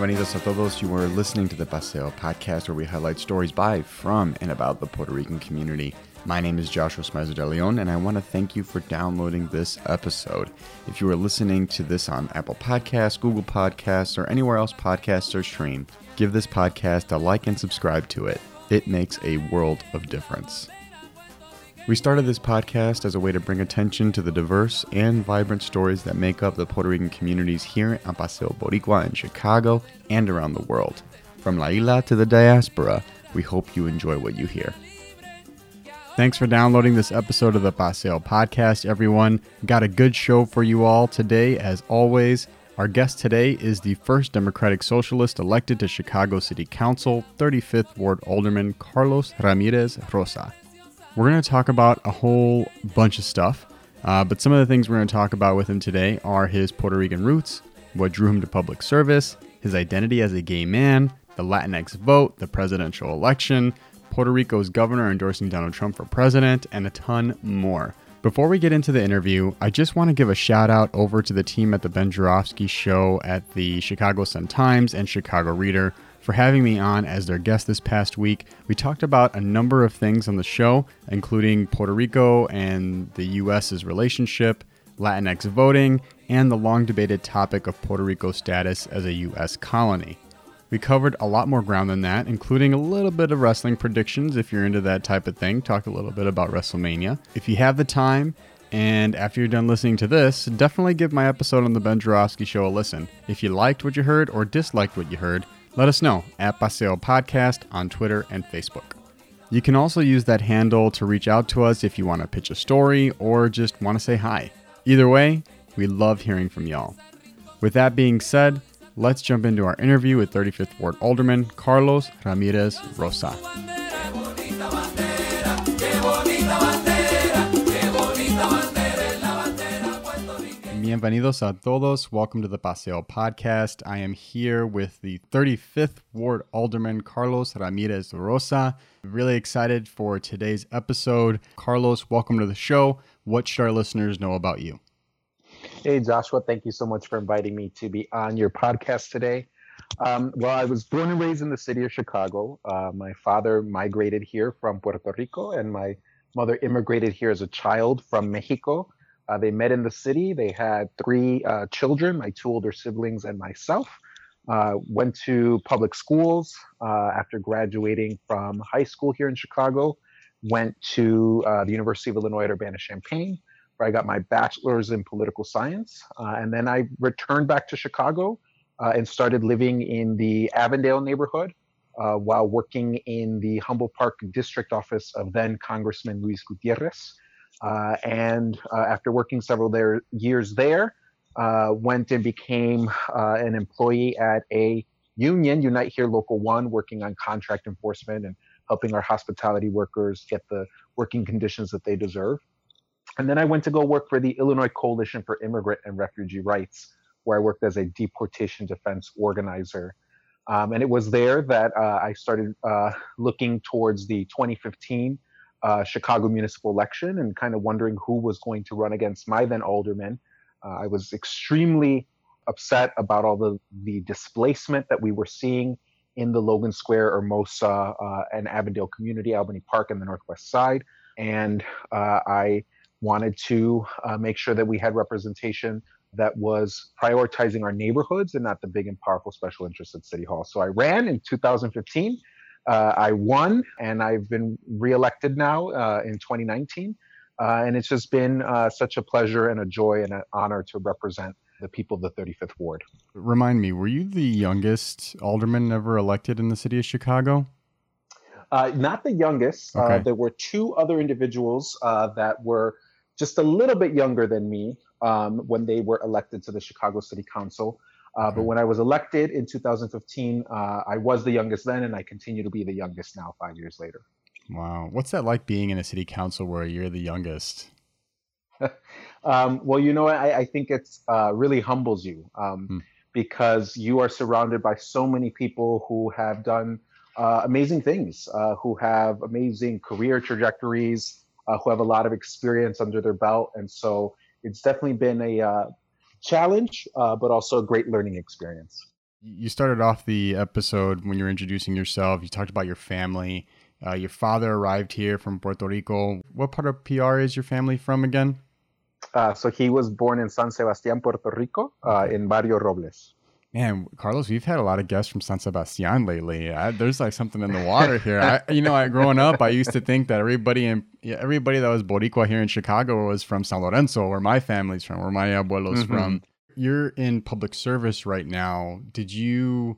Bienvenidos a todos. You are listening to the Paseo podcast where we highlight stories by, from, and about the Puerto Rican community. My name is Joshua Smizer de Leon, and I want to thank you for downloading this episode. If you are listening to this on Apple Podcasts, Google Podcasts, or anywhere else podcasts are streamed, give this podcast a like and subscribe to it. It makes a world of difference. We started this podcast as a way to bring attention to the diverse and vibrant stories that make up the Puerto Rican communities here on Paseo Boricua in Chicago and around the world. From La Isla to the diaspora, we hope you enjoy what you hear. Thanks for downloading this episode of the Paseo podcast, everyone. Got a good show for you all today, as always. Our guest today is the first Democratic Socialist elected to Chicago City Council, 35th Ward Alderman Carlos Ramirez Rosa. We're going to talk about a whole bunch of stuff, uh, but some of the things we're going to talk about with him today are his Puerto Rican roots, what drew him to public service, his identity as a gay man, the Latinx vote, the presidential election, Puerto Rico's governor endorsing Donald Trump for president, and a ton more. Before we get into the interview, I just want to give a shout out over to the team at the Ben Joravsky Show at the Chicago Sun Times and Chicago Reader for having me on as their guest this past week. We talked about a number of things on the show, including Puerto Rico and the U.S.'s relationship, Latinx voting, and the long debated topic of Puerto Rico's status as a U.S. colony. We covered a lot more ground than that, including a little bit of wrestling predictions if you're into that type of thing. Talked a little bit about WrestleMania. If you have the time, and after you're done listening to this, definitely give my episode on the Ben Joravsky Show a listen. If you liked what you heard or disliked what you heard, let us know at Paseo Podcast on Twitter and Facebook. You can also use that handle to reach out to us if you want to pitch a story or just want to say hi. Either way, we love hearing from y'all. With that being said, let's jump into our interview with 35th Ward Alderman Carlos Ramirez Rosa. Bienvenidos a todos. Welcome to the Paseo podcast. I am here with the 35th Ward Alderman Carlos Ramirez Rosa. Really excited for today's episode. Carlos, welcome to the show. What should our listeners know about you? Hey, Joshua, thank you so much for inviting me to be on your podcast today. Um, well, I was born and raised in the city of Chicago. Uh, my father migrated here from Puerto Rico, and my mother immigrated here as a child from Mexico. Uh, they met in the city. They had three uh, children, my two older siblings and myself. Uh, went to public schools uh, after graduating from high school here in Chicago. Went to uh, the University of Illinois at Urbana-Champaign, where I got my bachelor's in political science. Uh, and then I returned back to Chicago and started living in the Avondale neighborhood while working in the Humboldt Park district office of then Congressman Luis Gutierrez. Uh, and uh, after working several there, years there, uh, went and became an employee at a union, Unite Here Local One, working on contract enforcement and helping our hospitality workers get the working conditions that they deserve. And then I went to go work for the Illinois Coalition for Immigrant and Refugee Rights, where I worked as a deportation defense organizer. Um, and it was there that uh, I started uh, looking towards the 2015 uh, Chicago municipal election and kind of wondering who was going to run against my then alderman. Uh, I was extremely upset about all the, the displacement that we were seeing in the Logan Square, Hermosa, uh, and Avondale community, Albany Park, and the Northwest Side. And uh, I wanted to uh, make sure that we had representation that was prioritizing our neighborhoods and not the big and powerful special interests at City Hall. So I ran in 2015 uh, I won, and I've been reelected now uh, in 2019. Uh, and it's just been uh, such a pleasure and a joy and an honor to represent the people of the 35th Ward. Remind me, were you the youngest alderman ever elected in the city of Chicago? Uh, not the youngest. Uh, okay. there were two other individuals that were just a little bit younger than me um, when they were elected to the Chicago City Council. Uh, but when I was elected in 2015, uh, I was the youngest then, and I continue to be the youngest now, five years later. Wow. What's that like being in a city council where you're the youngest? um, well, you know, I, I think it's uh, really humbles you um, hmm. because you are surrounded by so many people who have done uh, amazing things, uh, who have amazing career trajectories, uh, who have a lot of experience under their belt. And so it's definitely been a challenge, uh, but also a great learning experience. You started off the episode when you were introducing yourself. You talked about your family. Uh, your father arrived here from Puerto Rico. What part of PR is your family from again? Uh, so he was born in San Sebastián, Puerto Rico, uh, in Barrio Robles. Man, Carlos, we've had a lot of guests from San Sebastian lately. I, there's like something in the water here. I, you know, I, growing up, I used to think that everybody in everybody that was Boricua here in Chicago was from San Lorenzo, where my family's from, where my abuelo's mm-hmm. from. You're in public service right now. Did you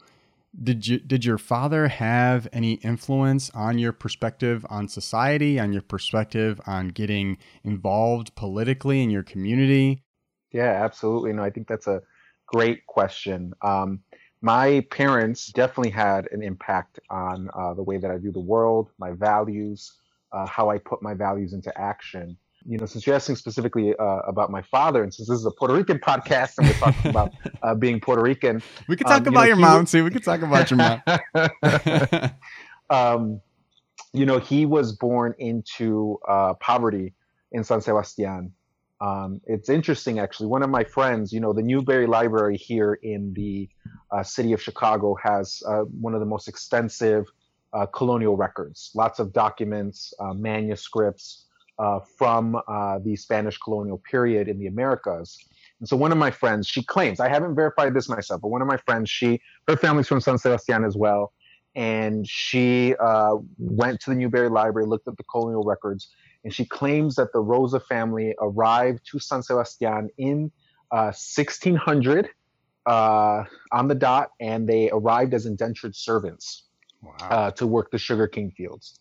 did you did your father have any influence on your perspective on society, on your perspective on getting involved politically in your community? Yeah, absolutely. No, I think that's a great question. Um, my parents definitely had an impact on uh, the way that I view the world, my values, uh, how I put my values into action. You know, since you're asking specifically uh, about my father, and since this is a Puerto Rican podcast and we're talking about uh, being Puerto Rican, we could talk um, about you know, your mom too. We could talk about your mom. um, you know, he was born into uh, poverty in San Sebastian. Um, it's interesting, actually. One of my friends, you know, the Newberry Library here in the uh, city of Chicago has uh, one of the most extensive uh, colonial records, lots of documents, uh, manuscripts uh, from uh, the Spanish colonial period in the Americas. And so one of my friends, she claims, I haven't verified this myself, but one of my friends, she, her family's from San Sebastian as well. And she went to the Newberry Library, looked at the colonial records, and she claims that the Rosa family arrived to San Sebastian in uh, 1600 uh, on the dot, and they arrived as indentured servants wow. uh, to work the sugarcane fields.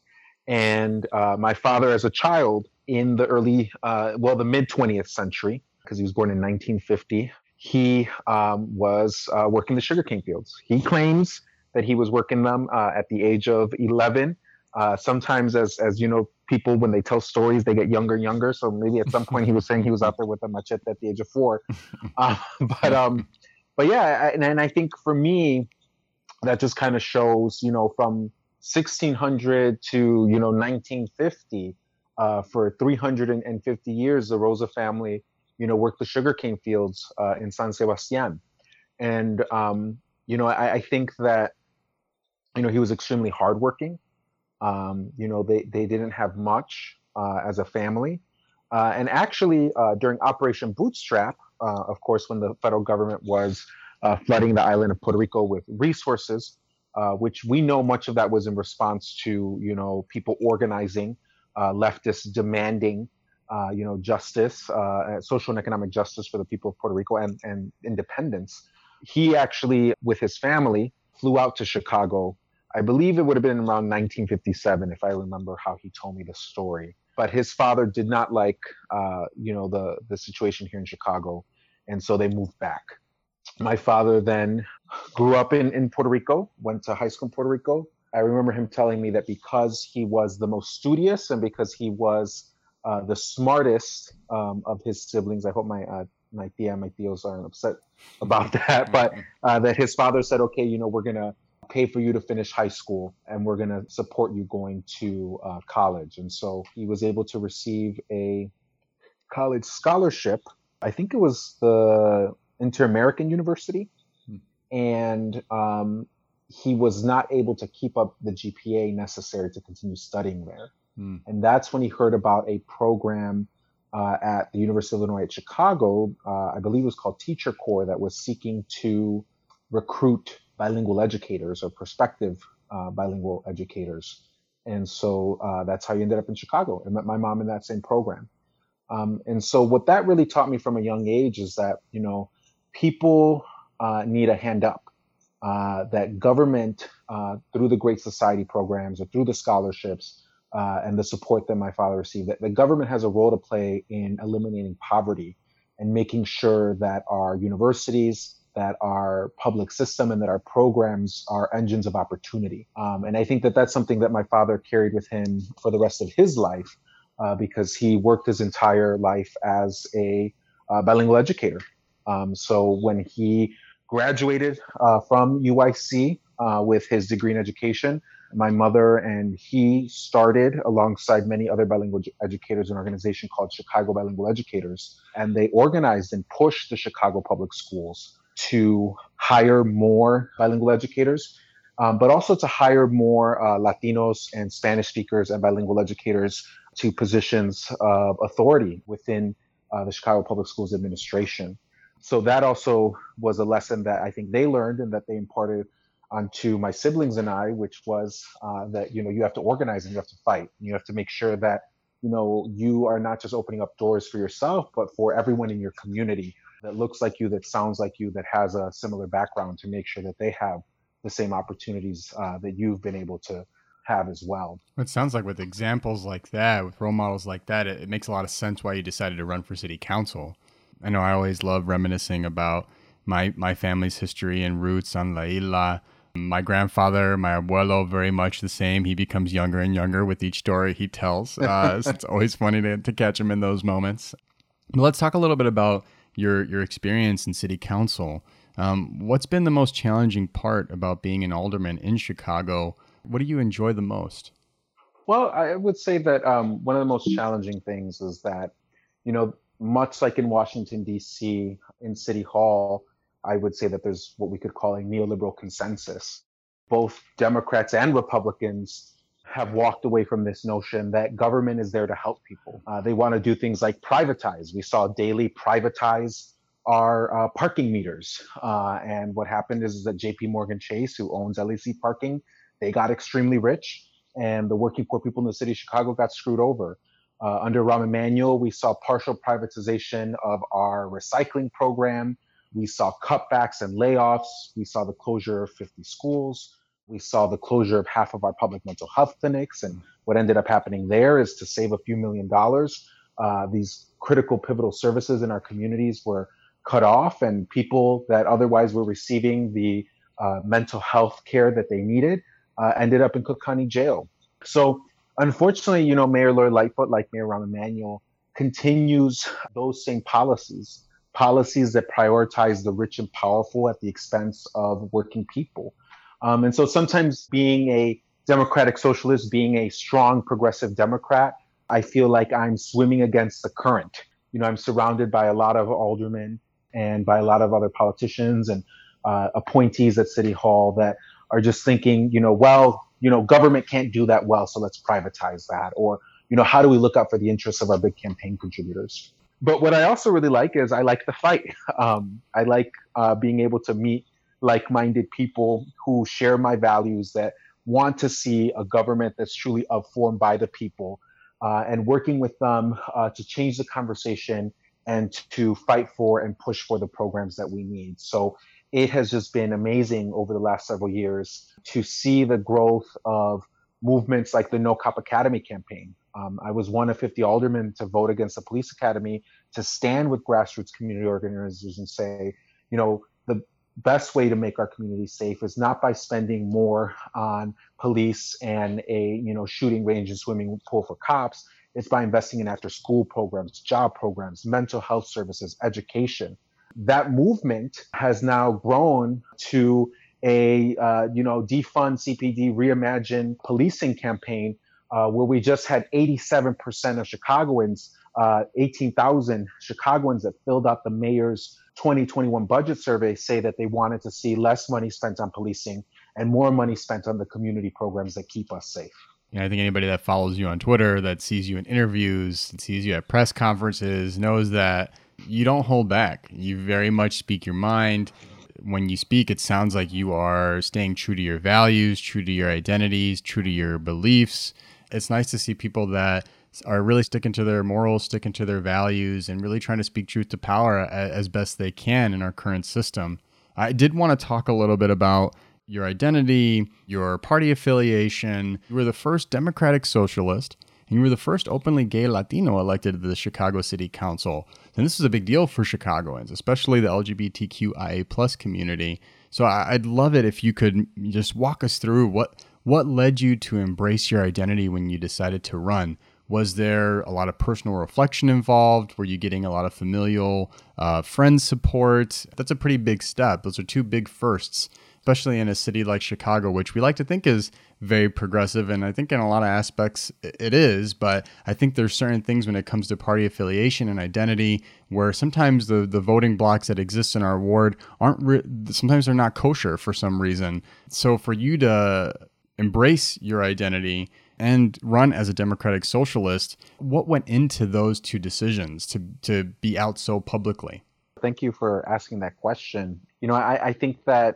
And uh, my father, as a child in the early, uh, well, the mid 20th century, because he was born in 1950, he um, was uh, working the sugarcane fields. He claims that he was working them at the age of 11 uh, sometimes, as as you know, people when they tell stories, they get younger and younger. So maybe at some point he was saying he was out there with a machete at the age of four. Uh, but um, but yeah, and, and I think for me, that just kind of shows, you know, from 1600 to you know 1950, uh, for 350 years, the Rosa family, you know, worked the sugarcane fields uh, in San Sebastian, and um, you know, I, I think that you know he was extremely hardworking. Um, you know, they, they didn't have much uh, as a family. Uh, and actually, uh, during Operation Bootstrap, uh, of course, when the federal government was uh, flooding the island of Puerto Rico with resources, which we know much of that was in response to, you know, people organizing, leftists demanding, you know, justice, social and economic justice for the people of Puerto Rico and, and independence. He actually, with his family, flew out to Chicago I believe it would have been around 1957, if I remember how he told me the story. But his father did not like, uh, you know, the the situation here in Chicago, and so they moved back. My father then grew up in in Puerto Rico, went to high school in Puerto Rico. I remember him telling me that because he was the most studious and because he was uh, the smartest um, of his siblings. I hope my uh, my tia, my tios aren't upset about that, but uh, that his father said, okay, you know, we're gonna pay for you to finish high school and we're going to support you going to uh, college. And so he was able to receive a college scholarship. I think it was the Inter American University. Hmm. And um, he was not able to keep up the GPA necessary to continue studying there. Hmm. And that's when he heard about a program uh, at the University of Illinois at Chicago. Uh, I believe it was called Teacher Corps that was seeking to recruit bilingual educators or prospective uh, bilingual educators. And so uh, that's how you ended up in Chicago. I met my mom in that same program. Um, and so what that really taught me from a young age is that, you know, people uh, need a hand up. Uh, that government, uh, through the Great Society programs or through the scholarships uh, and the support that my father received, that the government has a role to play in eliminating poverty and making sure that our universities, that our public system and that our programs are engines of opportunity. Um, and I think that that's something that my father carried with him for the rest of his life uh, because he worked his entire life as a uh, bilingual educator. Um, so when he graduated uh, from UIC uh, with his degree in education, my mother and he started alongside many other bilingual educators an organization called Chicago Bilingual Educators. And they organized and pushed the Chicago public schools to hire more bilingual educators, um, but also to hire more uh, Latinos and Spanish speakers and bilingual educators to positions of authority within uh, the Chicago Public Schools administration. So that also was a lesson that I think they learned and that they imparted onto my siblings and I, which was uh, that you know you have to organize and you have to fight. And you have to make sure that you know you are not just opening up doors for yourself, but for everyone in your community that looks like you, that sounds like you, that has a similar background, to make sure that they have the same opportunities uh, that you've been able to have as well. It sounds like with examples like that, with role models like that, it, it makes a lot of sense why you decided to run for city council. I know I always love reminiscing about my my family's history and roots on La Isla. My grandfather, my abuelo, very much the same. He becomes younger and younger with each story he tells. Uh, so it's always funny to, to catch him in those moments. But let's talk a little bit about your your experience in city council. Um, what's been the most challenging part about being an alderman in Chicago? What do you enjoy the most? Well, I would say that um, one of the most challenging things is that, you know, much like in Washington, D.C., in City Hall, I would say that there's what we could call a neoliberal consensus. Both Democrats and Republicans have walked away from this notion that government is there to help people. Uh, they want to do things like privatize. We saw Daley privatize our uh, parking meters. Uh, and what happened is, is that JP Morgan Chase, who owns LAZ Parking, they got extremely rich, and the working poor people in the city of Chicago got screwed over. Uh, under Rahm Emanuel, we saw partial privatization of our recycling program. We saw cutbacks and layoffs. We saw the closure of 50 schools. We saw the closure of half of our public mental health clinics. And what ended up happening there is to save a few million dollars. Uh, these critical, pivotal services in our communities were cut off, and people that otherwise were receiving the uh, mental health care that they needed uh, ended up in Cook County Jail. So, unfortunately, you know, Mayor Lori Lightfoot, like Mayor Rahm Emanuel, continues those same policies, policies that prioritize the rich and powerful at the expense of working people. Um, and so sometimes being a democratic socialist, being a strong progressive Democrat, I feel like I'm swimming against the current. You know, I'm surrounded by a lot of aldermen and by a lot of other politicians and uh, appointees at City Hall that are just thinking, you know, well, you know, government can't do that well, so let's privatize that. Or, you know, how do we look out for the interests of our big campaign contributors? But what I also really like is I like the fight. Um, I like uh, being able to meet like-minded people who share my values that want to see a government that's truly of formed by the people uh, and working with them uh, to change the conversation and to fight for and push for the programs that we need. So it has just been amazing over the last several years to see the growth of movements like the No Cop Academy campaign. Um, I was one of 50 aldermen to vote against the police academy to stand with grassroots community organizers and say, you know, best way to make our community safe is not by spending more on police and a you know shooting range and swimming pool for cops. It's by investing in after school programs, job programs, mental health services, education that movement has now grown to a uh, you know defund CPD, reimagine policing campaign, uh, where we just had 87% of Chicagoans, uh, 18,000 Chicagoans that filled out the mayor's 2021 budget survey say that they wanted to see less money spent on policing and more money spent on the community programs that keep us safe. Yeah, I think anybody that follows you on Twitter, that sees you in interviews, that sees you at press conferences, knows that you don't hold back. You very much speak your mind. When you speak, it sounds like you are staying true to your values, true to your identities, true to your beliefs. It's nice to see people that are really sticking to their morals, sticking to their values, and really trying to speak truth to power as best they can in our current system. I did want to talk a little bit about your identity, your party affiliation. You were the first Democratic Socialist and you were the first openly gay Latino elected to the Chicago City Council. And this is a big deal for Chicagoans, especially the LGBTQIA plus community. So I'd love it if you could just walk us through what what led you to embrace your identity when you decided to run. Was there a lot of personal reflection involved? Were you getting a lot of familial uh, friend support? That's a pretty big step. Those are two big firsts. especially in a city like Chicago, which we like to think is very progressive. And I think in a lot of aspects it is. But I think there's certain things when it comes to party affiliation and identity where sometimes the, the voting blocks that exist in our ward aren't, re- sometimes they're not kosher for some reason. So for you to embrace your identity and run as a democratic socialist, what went into those two decisions to, to be out so publicly? Thank you for asking that question. You know, I, I think that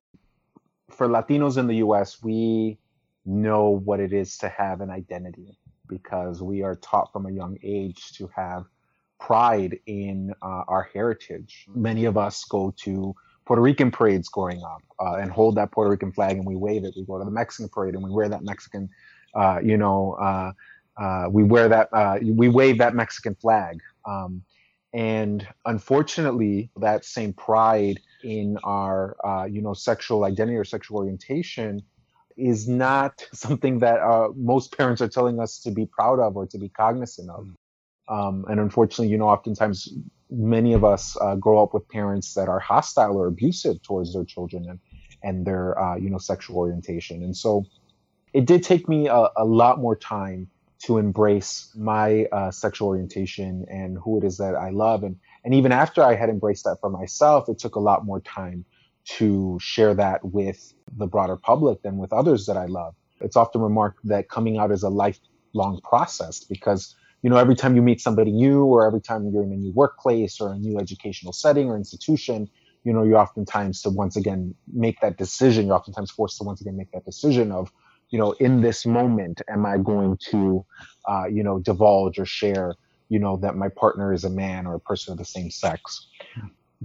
for Latinos in the US, we know what it is to have an identity because we are taught from a young age to have pride in uh, our heritage. Many of us go to Puerto Rican parades growing up uh, and hold that Puerto Rican flag and we wave it. We go to the Mexican parade and we wear that Mexican, uh, you know, uh, uh, we wear that, we wave that Mexican flag. Um, and unfortunately, that same pride in our, you know, sexual identity or sexual orientation is not something that most parents are telling us to be proud of or to be cognizant of. Um, and unfortunately, you know, oftentimes many of us uh, grow up with parents that are hostile or abusive towards their children and and their uh, you know sexual orientation. And so, it did take me a, a lot more time to embrace my uh, sexual orientation and who it is that I love. And, and even after I had embraced that for myself, it took a lot more time to share that with the broader public than with others that I love. It's often remarked that coming out is a lifelong process because you know every time you meet somebody new or every time you're in a new workplace or a new educational setting or institution you know you're oftentimes to once again make that decision you're oftentimes forced to once again make that decision of you know, in this moment, am I going to, uh, you know, divulge or share, you know, that my partner is a man or a person of the same sex?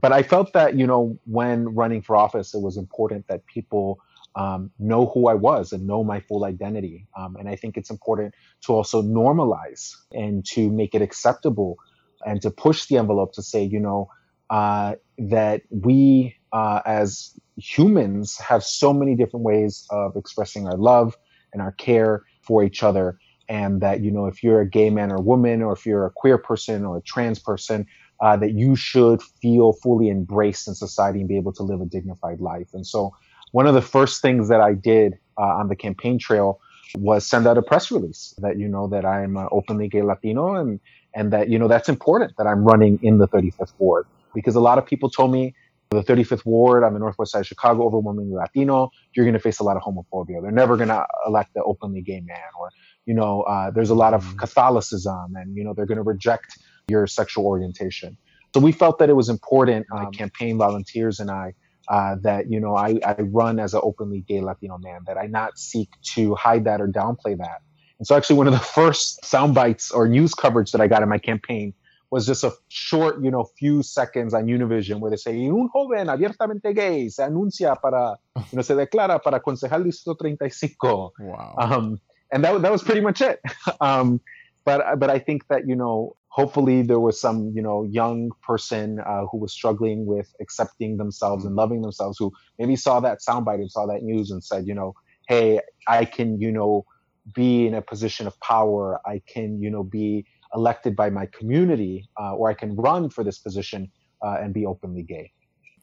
But I felt that, you know, when running for office, it was important that people um, know who I was and know my full identity. Um, and I think it's important to also normalize and to make it acceptable and to push the envelope to say, you know, uh, that we uh, as humans have so many different ways of expressing our love and our care for each other and that you know if you're a gay man or woman or if you're a queer person or a trans person uh, that you should feel fully embraced in society and be able to live a dignified life. And so one of the first things that i did uh, on the campaign trail was send out a press release that you know that i'm openly gay latino and and that you know that's important that i'm running in the 35th ward. Because a lot of people told me the 35th ward on the northwest side of Chicago, overwhelmingly Latino, you're going to face a lot of homophobia. They're never going to elect the openly gay man, or you know, uh, there's a lot of mm-hmm. Catholicism, and you know, they're going to reject your sexual orientation. So we felt that it was important, uh, um, campaign volunteers and I, uh, that you know, I, I run as an openly gay Latino man, that I not seek to hide that or downplay that. And so, actually, one of the first sound bites or news coverage that I got in my campaign was just a short, you know, few seconds on Univision where they say, un joven abiertamente gay se anuncia para, you know, se declara para concejal distrito 35. Wow. Um, and that, that was pretty much it. um, but, but I think that, you know, hopefully there was some, you know, young person uh, who was struggling with accepting themselves and loving themselves who maybe saw that soundbite and saw that news and said, you know, hey, I can, you know, be in a position of power. I can, you know, be elected by my community, uh, or I can run for this position uh, and be openly gay.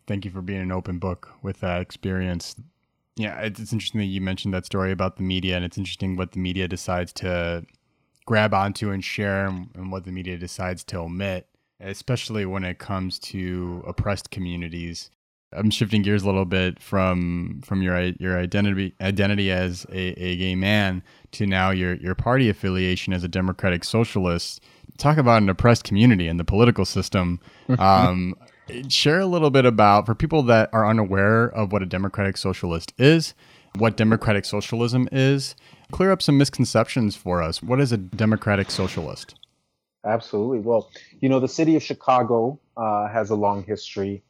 Thank you for being an open book with that experience. Yeah, it's interesting that you mentioned that story about the media, and it's interesting what the media decides to grab onto and share, and what the media decides to omit, especially when it comes to oppressed communities. I'm shifting gears a little bit from from your your identity identity as a, a gay man to now your your party affiliation as a democratic socialist. Talk about an oppressed community and the political system. Um, share a little bit about for people that are unaware of what a democratic socialist is, what democratic socialism is. Clear up some misconceptions for us. What is a democratic socialist? Absolutely. Well, you know, the city of Chicago uh, has a long history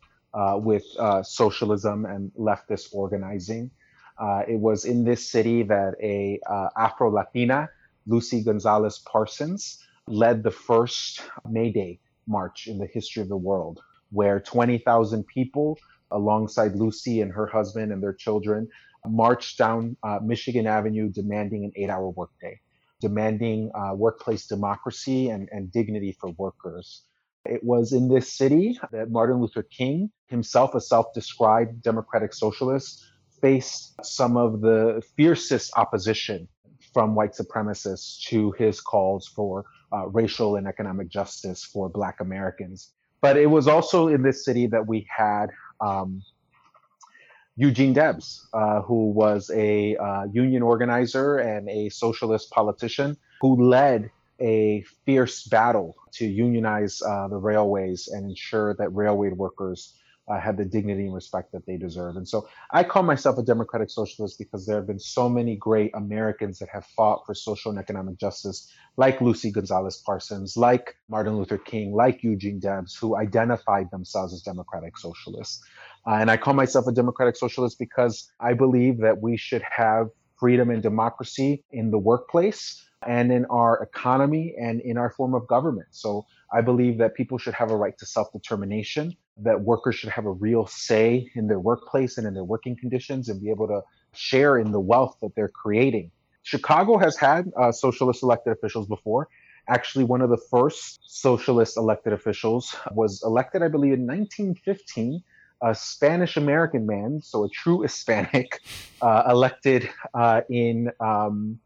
with uh, socialism and leftist organizing. Uh, it was in this city that a uh, Afro Latina, Lucy Gonzalez Parsons, led the first May Day march in the history of the world, where 20,000 people, alongside Lucy and her husband and their children, marched down uh, Michigan Avenue demanding an eight-hour workday, demanding uh, workplace democracy and, and dignity for workers. It was in this city that Martin Luther King, himself a self described democratic socialist, faced some of the fiercest opposition from white supremacists to his calls for uh, racial and economic justice for Black Americans. But it was also in this city that we had um, Eugene Debs, uh, who was a uh, union organizer and a socialist politician who led a fierce battle to unionize uh, the railways and ensure that railway workers uh, had the dignity and respect that they deserve. And so I call myself a democratic socialist because there have been so many great Americans that have fought for social and economic justice, like Lucy Gonzalez Parsons, like Martin Luther King, like Eugene Debs, who identified themselves as democratic socialists. Uh, and I call myself a democratic socialist because I believe that we should have freedom and democracy in the workplace and in our economy and in our form of government. So I believe that people should have a right to self determination, that workers should have a real say in their workplace and in their working conditions and be able to share in the wealth that they're creating. Chicago has had uh, socialist elected officials before. Actually, one of the first socialist elected officials was elected, I believe, in 1915 a Spanish American man, so a true Hispanic, uh, elected uh, in um,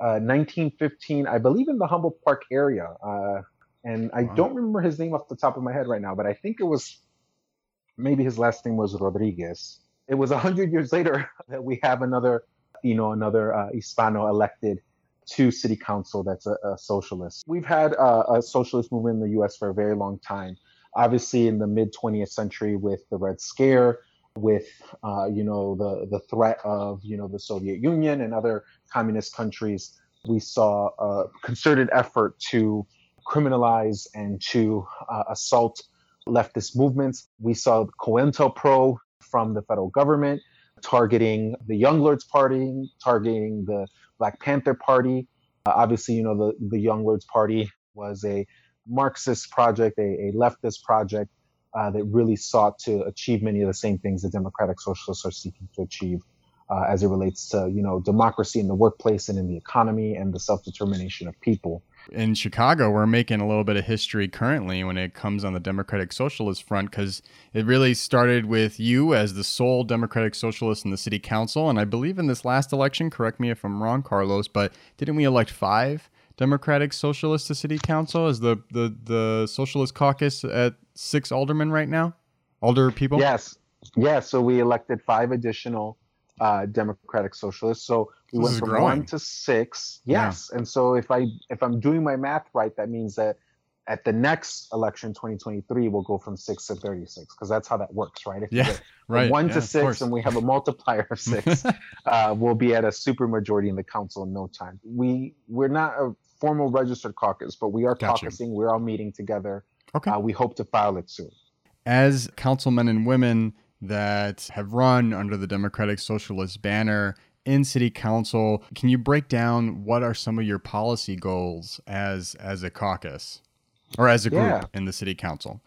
uh, 1915, I believe, in the Humboldt Park area. Uh, and I wow. don't remember his name off the top of my head right now, but I think it was maybe his last name was Rodriguez. It was a hundred years later that we have another, you know, another uh, Hispano elected to city council that's a, a socialist. We've had uh, a socialist movement in the U.S. for a very long time. Obviously, in the mid 20th century, with the Red Scare, with uh, you know the the threat of you know the Soviet Union and other communist countries, we saw a concerted effort to criminalize and to uh, assault leftist movements. We saw COINTELPRO from the federal government targeting the Young Lords Party, targeting the Black Panther Party. Uh, obviously, you know, the, the Young Lords Party was a Marxist project, a, a leftist project uh, that really sought to achieve many of the same things the Democratic Socialists are seeking to achieve uh, as it relates to, you know, democracy in the workplace and in the economy and the self-determination of people in Chicago, we're making a little bit of history currently when it comes on the Democratic Socialist front because it really started with you as the sole Democratic Socialist in the city council. And I believe in this last election, correct me if I'm wrong, Carlos, but didn't we elect five Democratic Socialists to city council as the, the, the Socialist caucus at six aldermen right now? Alder people? Yes. Yes. So we elected five additional uh, Democratic Socialists. So we went from growing. one to six. Yes, yeah. and so if I if I'm doing my math right, that means that at the next election, 2023, we'll go from six to 36 because that's how that works, right? If yeah, right. One yeah, to six, and we have a multiplier of six, uh, we'll be at a super majority in the council in no time. We we're not a formal registered caucus, but we are gotcha. caucusing. We're all meeting together. Okay. Uh, we hope to file it soon. As councilmen and women that have run under the Democratic Socialist banner in city council. Can you break down what are some of your policy goals as as a caucus or as a group yeah. in the city council?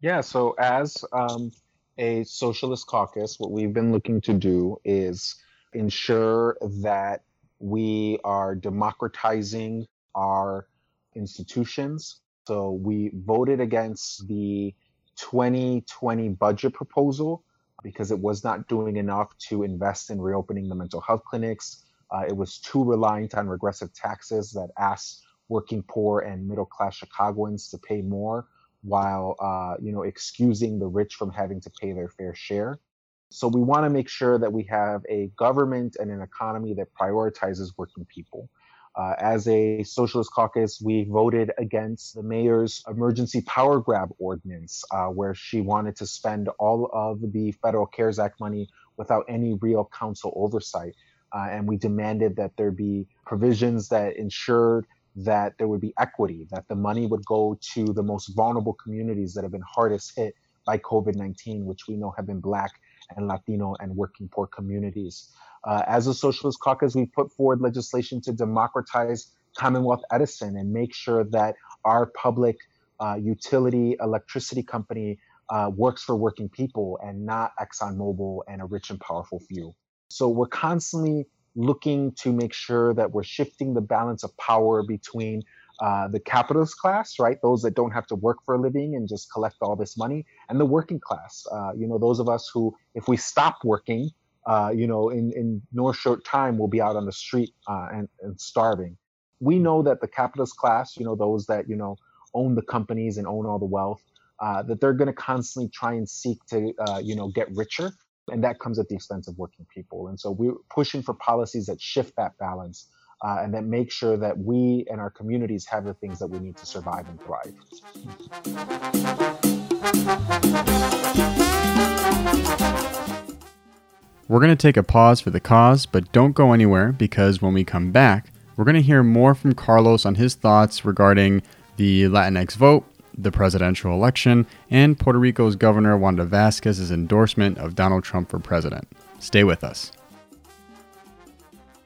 Yeah, so as um, a socialist caucus, what we've been looking to do is ensure that we are democratizing our institutions. So we voted against the 2020 budget proposal because it was not doing enough to invest in reopening the mental health clinics. Uh, it was too reliant on regressive taxes that asked working poor and middle class Chicagoans to pay more while uh, you know excusing the rich from having to pay their fair share. So we want to make sure that we have a government and an economy that prioritizes working people. Uh, as a socialist caucus, we voted against the mayor's emergency power grab ordinance, uh, where she wanted to spend all of the federal CARES Act money without any real council oversight. Uh, and we demanded that there be provisions that ensured that there would be equity, that the money would go to the most vulnerable communities that have been hardest hit by COVID 19, which we know have been Black and Latino and working poor communities. Uh, as a socialist caucus, we put forward legislation to democratize Commonwealth Edison and make sure that our public uh, utility electricity company uh, works for working people and not ExxonMobil and a rich and powerful few. So we're constantly looking to make sure that we're shifting the balance of power between uh, the capitalist class, right? Those that don't have to work for a living and just collect all this money, and the working class. Uh, you know, those of us who, if we stop working, uh, you know, in, in no short time will be out on the street uh, and, and starving. We know that the capitalist class, you know, those that, you know, own the companies and own all the wealth, uh, that they're going to constantly try and seek to, uh, you know, get richer. And that comes at the expense of working people. And so we're pushing for policies that shift that balance uh, and that make sure that we and our communities have the things that we need to survive and thrive. We're going to take a pause for the cause, but don't go anywhere because when we come back, we're going to hear more from Carlos on his thoughts regarding the Latinx vote, the presidential election, and Puerto Rico's Governor Wanda Vázquez's endorsement of Donald Trump for president. Stay with us.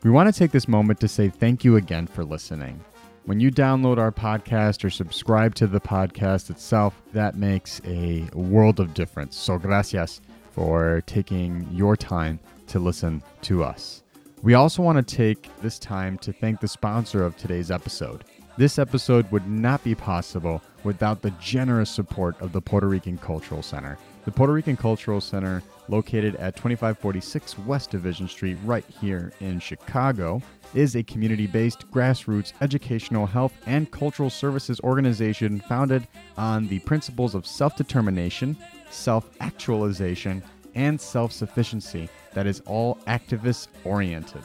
We want to take this moment to say thank you again for listening. When you download our podcast or subscribe to the podcast itself, that makes a world of difference. So, gracias for taking your time to listen to us. We also want to take this time to thank the sponsor of today's episode. This episode would not be possible without the generous support of the Puerto Rican Cultural Center. The Puerto Rican Cultural Center, located at 2546 West Division Street, right here in Chicago, is a community based grassroots educational, health, and cultural services organization founded on the principles of self determination, self actualization, and self sufficiency that is all activist oriented.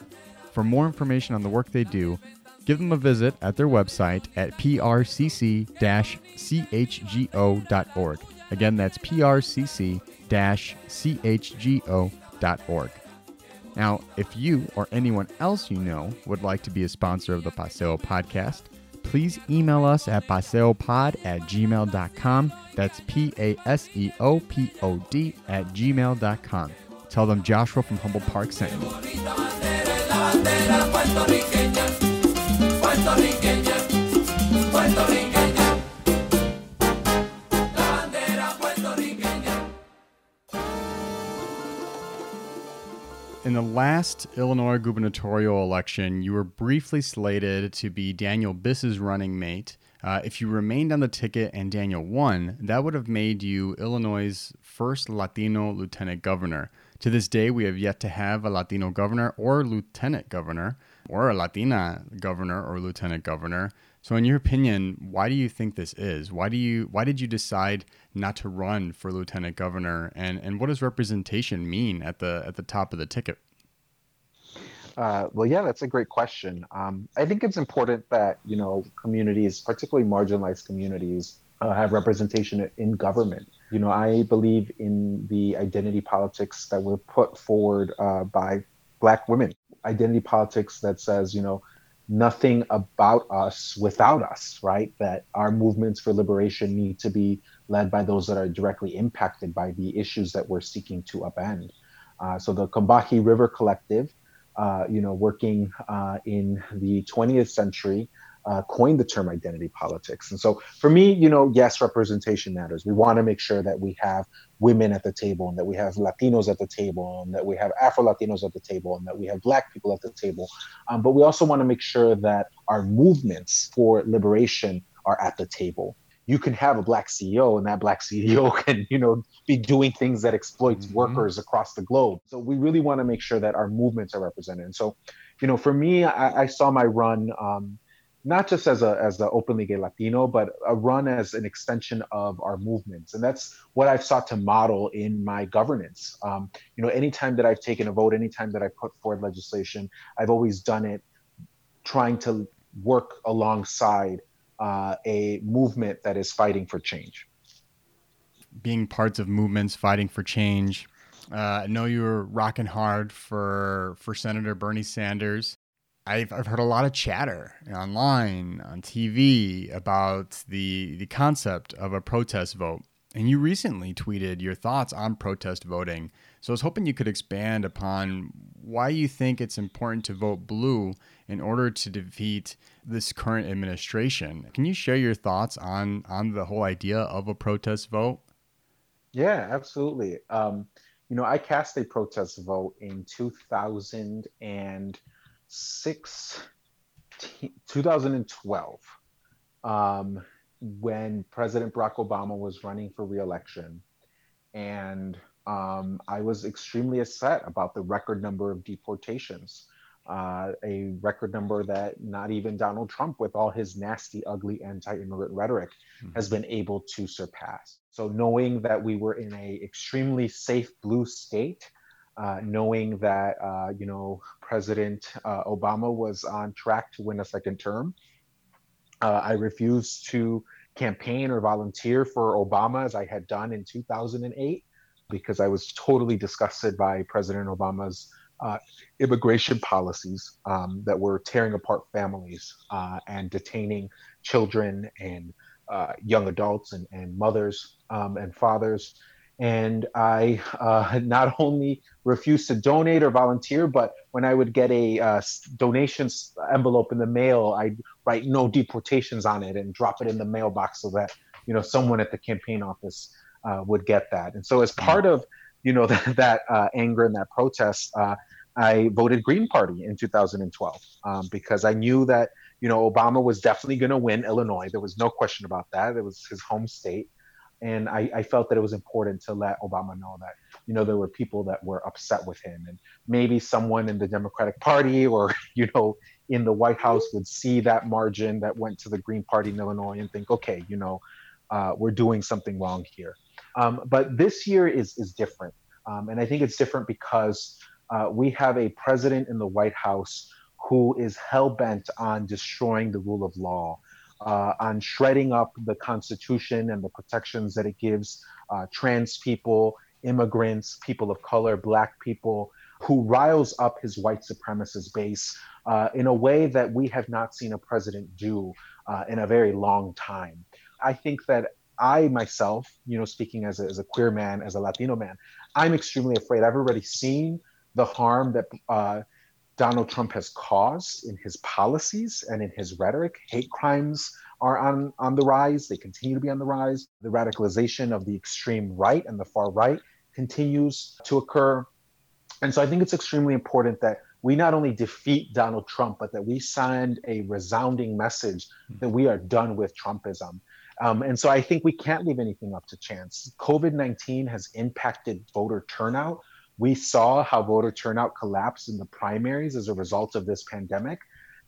For more information on the work they do, give them a visit at their website at prcc chgo.org. Again, that's prcc chgo.org. Now, if you or anyone else you know would like to be a sponsor of the Paseo podcast, please email us at paseopod at gmail.com. That's P A S E O P O D at gmail.com. Tell them Joshua from Humble Park sent you. In the last Illinois gubernatorial election, you were briefly slated to be Daniel Biss's running mate. Uh, if you remained on the ticket and Daniel won, that would have made you Illinois' first Latino lieutenant governor. To this day, we have yet to have a Latino governor or lieutenant governor, or a Latina governor or lieutenant governor. So, in your opinion, why do you think this is? Why do you why did you decide not to run for lieutenant governor? And and what does representation mean at the at the top of the ticket? Uh, well, yeah, that's a great question. Um, I think it's important that you know communities, particularly marginalized communities, uh, have representation in government. You know, I believe in the identity politics that were put forward uh, by Black women. Identity politics that says, you know, nothing about us without us, right? That our movements for liberation need to be led by those that are directly impacted by the issues that we're seeking to upend. Uh, so the Combahee River Collective, uh, you know, working uh, in the 20th century, uh, coined the term identity politics. And so for me, you know, yes, representation matters. We want to make sure that we have women at the table and that we have Latinos at the table and that we have Afro Latinos at the table and that we have Black people at the table. Um, but we also want to make sure that our movements for liberation are at the table. You can have a black CEO, and that black CEO can, you know, be doing things that exploits mm-hmm. workers across the globe. So we really want to make sure that our movements are represented. And so, you know, for me, I, I saw my run um, not just as a as the openly gay Latino, but a run as an extension of our movements, and that's what I've sought to model in my governance. Um, you know, anytime that I've taken a vote, anytime that I put forward legislation, I've always done it trying to work alongside uh, a movement that is fighting for change. Being parts of movements fighting for change. Uh, I know you were rocking hard for for Senator Bernie Sanders. I've, I've heard a lot of chatter online, on TV about the, the concept of a protest vote. And you recently tweeted your thoughts on protest voting. So I was hoping you could expand upon why you think it's important to vote blue in order to defeat this current administration. Can you share your thoughts on, on the whole idea of a protest vote? Yeah, absolutely. Um, you know, I cast a protest vote in 2000 and six, 2012, um, when President Barack Obama was running for reelection. And um, I was extremely upset about the record number of deportations, uh, a record number that not even Donald Trump, with all his nasty, ugly anti-immigrant rhetoric, mm-hmm. has been able to surpass. So knowing that we were in a extremely safe blue state, uh, knowing that uh, you know President uh, Obama was on track to win a second term, uh, I refused to campaign or volunteer for Obama as I had done in 2008 because I was totally disgusted by President Obama's uh, immigration policies um, that were tearing apart families uh, and detaining children and young adults and, and mothers um, and fathers. And I uh, not only refused to donate or volunteer, but when I would get a uh, donations envelope in the mail, I'd write no deportations on it and drop it in the mailbox so that you know someone at the campaign office uh, would get that. And so, as mm. part of you know that, that uh, anger and that protest, uh, I voted Green Party in 2012 um, because I knew that you know Obama was definitely going to win Illinois. There was no question about that. It was his home state, and I, I, felt that it was important to let Obama know that you know there were people that were upset with him, and maybe someone in the Democratic Party or you know in the White House would see that margin that went to the Green Party in Illinois and think, okay, you know, uh, we're doing something wrong here. Um, but this year is is different, um, and I think it's different because uh, we have a president in the White House who is hell bent on destroying the rule of law, uh, on shredding up the Constitution and the protections that it gives uh, trans people, immigrants, people of color, Black people, who riles up his white supremacist base uh, in a way that we have not seen a president do uh, in a very long time. I think that I myself, you know, speaking as a, as a queer man, as a Latino man, I'm extremely afraid. I've already seen the harm that uh, Donald Trump has caused in his policies and in his rhetoric. Hate crimes are on, on the rise, they continue to be on the rise. The radicalization of the extreme right and the far right continues to occur. And so I think it's extremely important that we not only defeat Donald Trump, but that we send a resounding message that we are done with Trumpism. Um, and so I think we can't leave anything up to chance. COVID 19 has impacted voter turnout. We saw how voter turnout collapsed in the primaries as a result of this pandemic.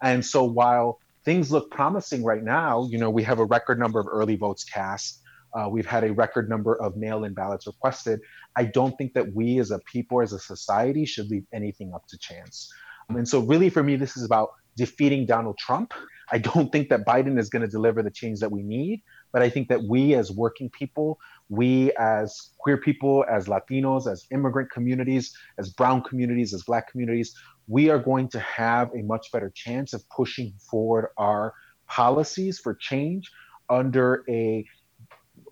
And so while things look promising right now, you know, we have a record number of early votes cast. Uh, we've had a record number of mail in ballots requested. I don't think that we as a people, as a society, should leave anything up to chance. and so, really, for me, this is about defeating Donald Trump. I don't think that Biden is going to deliver the change that we need, but I think that we as working people, we as queer people, as Latinos, as immigrant communities, as brown communities, as black communities, we are going to have a much better chance of pushing forward our policies for change under a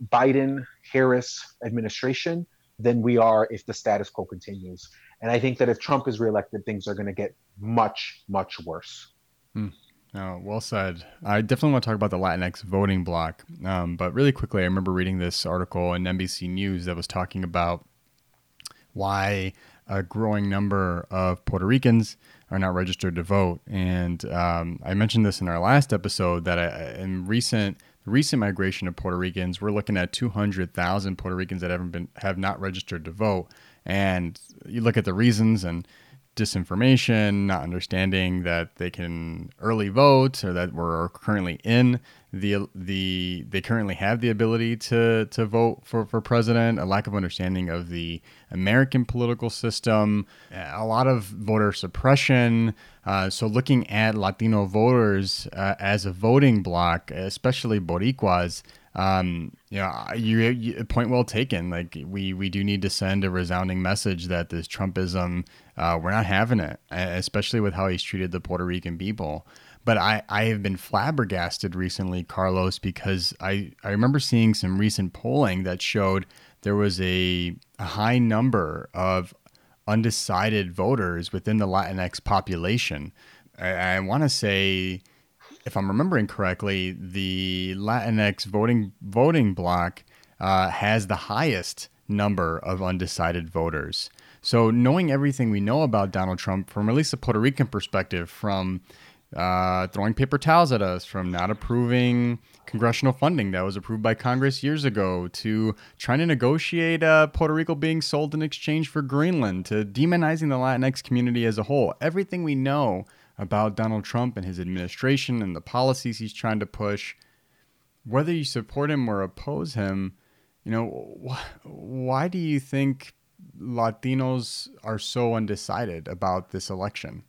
Biden Harris administration than we are if the status quo continues. And I think that if Trump is reelected, things are going to get much, much worse. Hmm. Oh, well said. I definitely want to talk about the Latinx voting bloc. Um, but really quickly, I remember reading this article in NBC News that was talking about why a growing number of Puerto Ricans are not registered to vote. And um, I mentioned this in our last episode that I, in recent recent migration of Puerto Ricans, we're looking at 200,000 Puerto Ricans that haven't been have not registered to vote. And you look at the reasons and disinformation, not understanding that they can early vote or that we're currently in the the they currently have the ability to to vote for for president, a lack of understanding of the American political system, a lot of voter suppression. Uh, so looking at Latino voters uh, as a voting bloc, especially Boricuas, um, you know, you, you, point well taken. Like we we do need to send a resounding message that this Trumpism, uh, we're not having it, especially with how he's treated the Puerto Rican people. But I, I have been flabbergasted recently, Carlos, because I, I remember seeing some recent polling that showed there was a, a high number of undecided voters within the Latinx population. I, I want to say if I'm remembering correctly, the Latinx voting voting bloc uh, has the highest number of undecided voters. So, knowing everything we know about Donald Trump, from at least a Puerto Rican perspective, from uh, throwing paper towels at us, from not approving congressional funding that was approved by Congress years ago, to trying to negotiate uh, Puerto Rico being sold in exchange for Greenland, to demonizing the Latinx community as a whole. Everything we know about Donald Trump and his administration and the policies he's trying to push, whether you support him or oppose him, you know, wh- why do you think Latinos are so undecided about this election?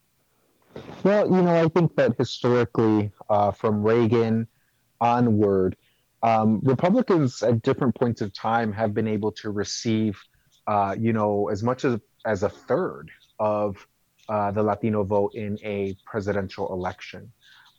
Well, you know, I think that historically, uh, from Reagan onward, um, Republicans at different points of time have been able to receive, uh, you know, as much as as a third of uh, the Latino vote in a presidential election.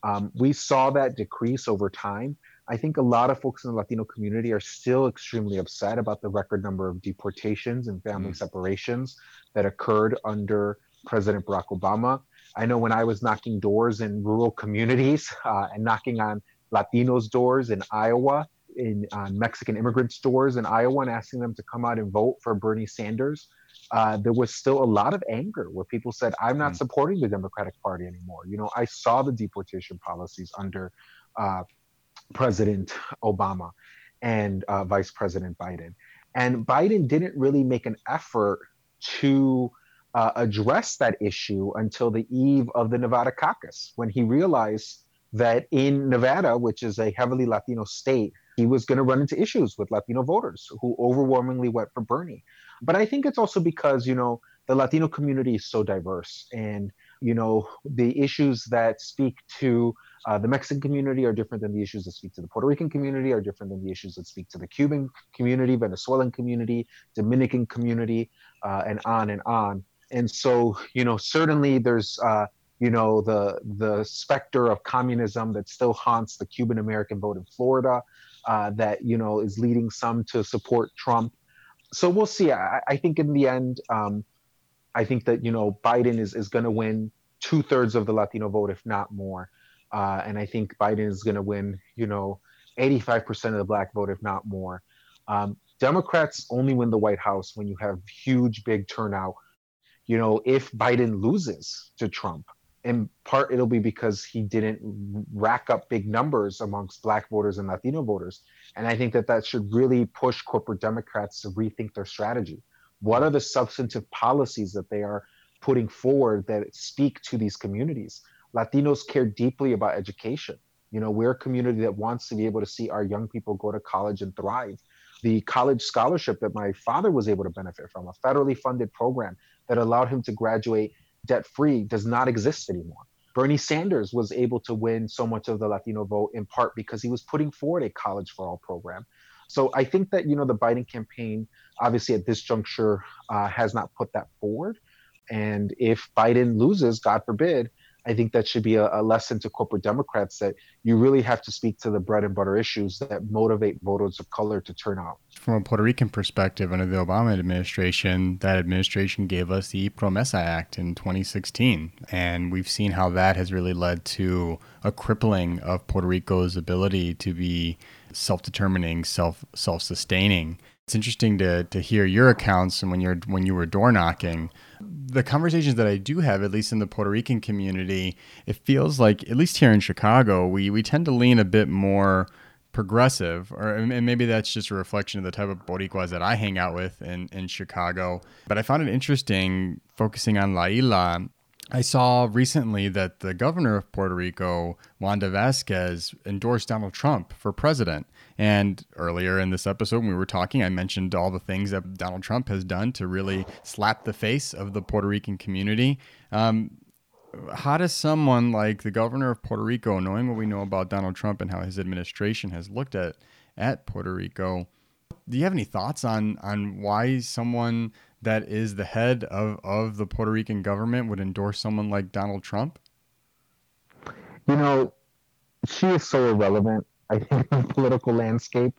Um, we saw that decrease over time. I think a lot of folks in the Latino community are still extremely upset about the record number of deportations and family mm. separations that occurred under President Barack Obama. I know when I was knocking doors in rural communities uh, and knocking on Latinos' doors in Iowa, in uh, Mexican immigrants' doors in Iowa, and asking them to come out and vote for Bernie Sanders, uh, there was still a lot of anger where people said, I'm not mm. supporting the Democratic Party anymore. You know, I saw the deportation policies under uh, President Obama and uh, Vice President Biden. And Biden didn't really make an effort to uh, address that issue until the eve of the Nevada caucus, when he realized that in Nevada, which is a heavily Latino state, he was going to run into issues with Latino voters who overwhelmingly went for Bernie. But I think it's also because, you know, the Latino community is so diverse and, you know, the issues that speak to uh, the Mexican community are different than the issues that speak to the Puerto Rican community, are different than the issues that speak to the Cuban community, Venezuelan community, Dominican community, uh, and on and on. And so, you know, certainly there's, uh, you know, the the specter of communism that still haunts the Cuban American vote in Florida, uh, that you know is leading some to support Trump. So we'll see. I, I think in the end, um, I think that you know Biden is is going to win two thirds of the Latino vote, if not more. Uh, and I think Biden is going to win, you know, 85% of the black vote, if not more. Um, Democrats only win the White House when you have huge, big turnout. You know, if Biden loses to Trump, in part it'll be because he didn't rack up big numbers amongst black voters and Latino voters. And I think that that should really push corporate Democrats to rethink their strategy. What are the substantive policies that they are putting forward that speak to these communities? Latinos care deeply about education. You know, we're a community that wants to be able to see our young people go to college and thrive. The college scholarship that my father was able to benefit from, a federally funded program that allowed him to graduate debt free, does not exist anymore. Bernie Sanders was able to win so much of the Latino vote in part because he was putting forward a college for all program. So I think that you know the Biden campaign, obviously at this juncture, uh, has not put that forward. And if Biden loses, God forbid, I think that should be a, a, lesson to corporate Democrats that you really have to speak to the bread and butter issues that motivate voters of color to turn out. From a Puerto Rican perspective, under the Obama administration, that administration gave us the Promesa Act in 2016. And we've seen how that has really led to a crippling of Puerto Rico's ability to be self determining, self sustaining. It's interesting to, to hear your accounts and when you're when you were door knocking the conversations that I do have, at least in the Puerto Rican community, it feels like, at least here in Chicago, we, we tend to lean a bit more progressive, or and maybe that's just a reflection of the type of Boricuas that I hang out with in, in Chicago. But I found it interesting focusing on La Isla. I saw recently that the governor of Puerto Rico, Wanda Vázquez, endorsed Donald Trump for president. And earlier in this episode, when we were talking, I mentioned all the things that Donald Trump has done to really slap the face of the Puerto Rican community. Um, how does someone like the governor of Puerto Rico, knowing what we know about Donald Trump and how his administration has looked at at Puerto Rico, do you have any thoughts on on why someone that is the head of, of the Puerto Rican government would endorse someone like Donald Trump? You know, she is so irrelevant I think, the political landscape.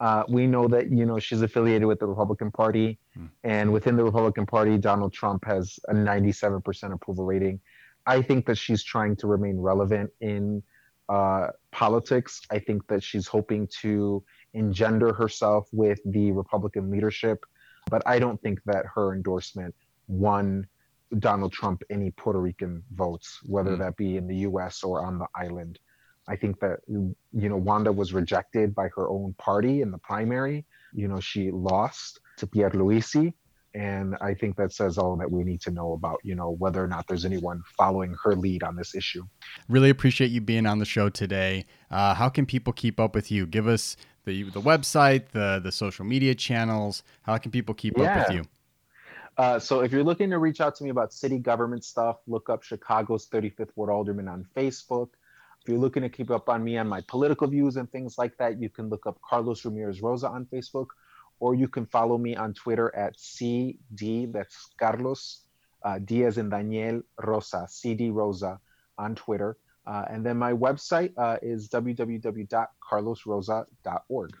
Uh, we know that you know she's affiliated with the Republican Party, hmm. and within the Republican Party, Donald Trump has a 97% approval rating. I think that she's trying to remain relevant in uh, politics. I think that she's hoping to engender herself with the Republican leadership, but I don't think that her endorsement won Donald Trump any Puerto Rican votes, whether Mm. that be in the U.S. or on the island. I think that you know Wanda was rejected by her own party in the primary. You know she lost to Pierre Pierluisi, and I think that says all that we need to know about you know whether or not there's anyone following her lead on this issue. Really appreciate you being on the show today. Uh, how can people keep up with you? Give us the the website, the the social media channels. How can people keep up with you? Uh, so if you're looking to reach out to me about city government stuff, look up Chicago's 35th Ward Alderman on Facebook. If you're looking to keep up on me on my political views and things like that, you can look up Carlos Ramirez Rosa on Facebook, or you can follow me on Twitter at CD, that's Carlos uh, Diaz and Daniel Rosa, CD Rosa on Twitter. Uh, and then my website uh, is www.carlosrosa.org.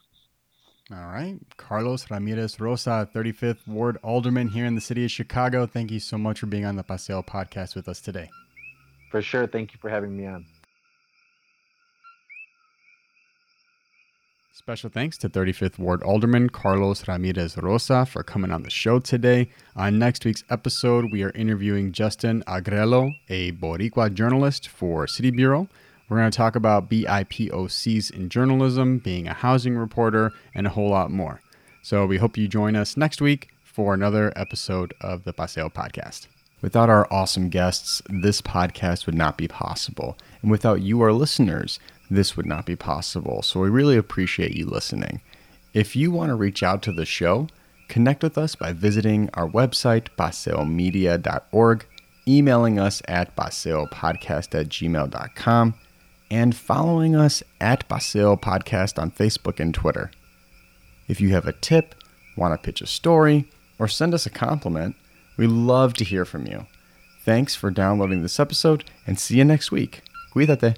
All right. Carlos Ramirez Rosa, 35th Ward Alderman here in the city of Chicago. Thank you so much for being on the Paseo podcast with us today. For sure. Thank you for having me on. Special thanks to 35th Ward Alderman Carlos Ramirez Rosa for coming on the show today. On next week's episode, we are interviewing Justin Agrelo, a Boricua journalist for City Bureau. We're going to talk about BIPOCs in journalism, being a housing reporter, and a whole lot more. So we hope you join us next week for another episode of the Paseo Podcast. Without our awesome guests, this podcast would not be possible. And without you, our listeners, this would not be possible. So we really appreciate you listening. If you want to reach out to the show, connect with us by visiting our website, paseomedia.org, emailing us at paseopodcast at gmail.com, and following us at Paseo Podcast on Facebook and Twitter. If you have a tip, want to pitch a story, or send us a compliment, we love to hear from you. Thanks for downloading this episode and see you next week. Cuídate.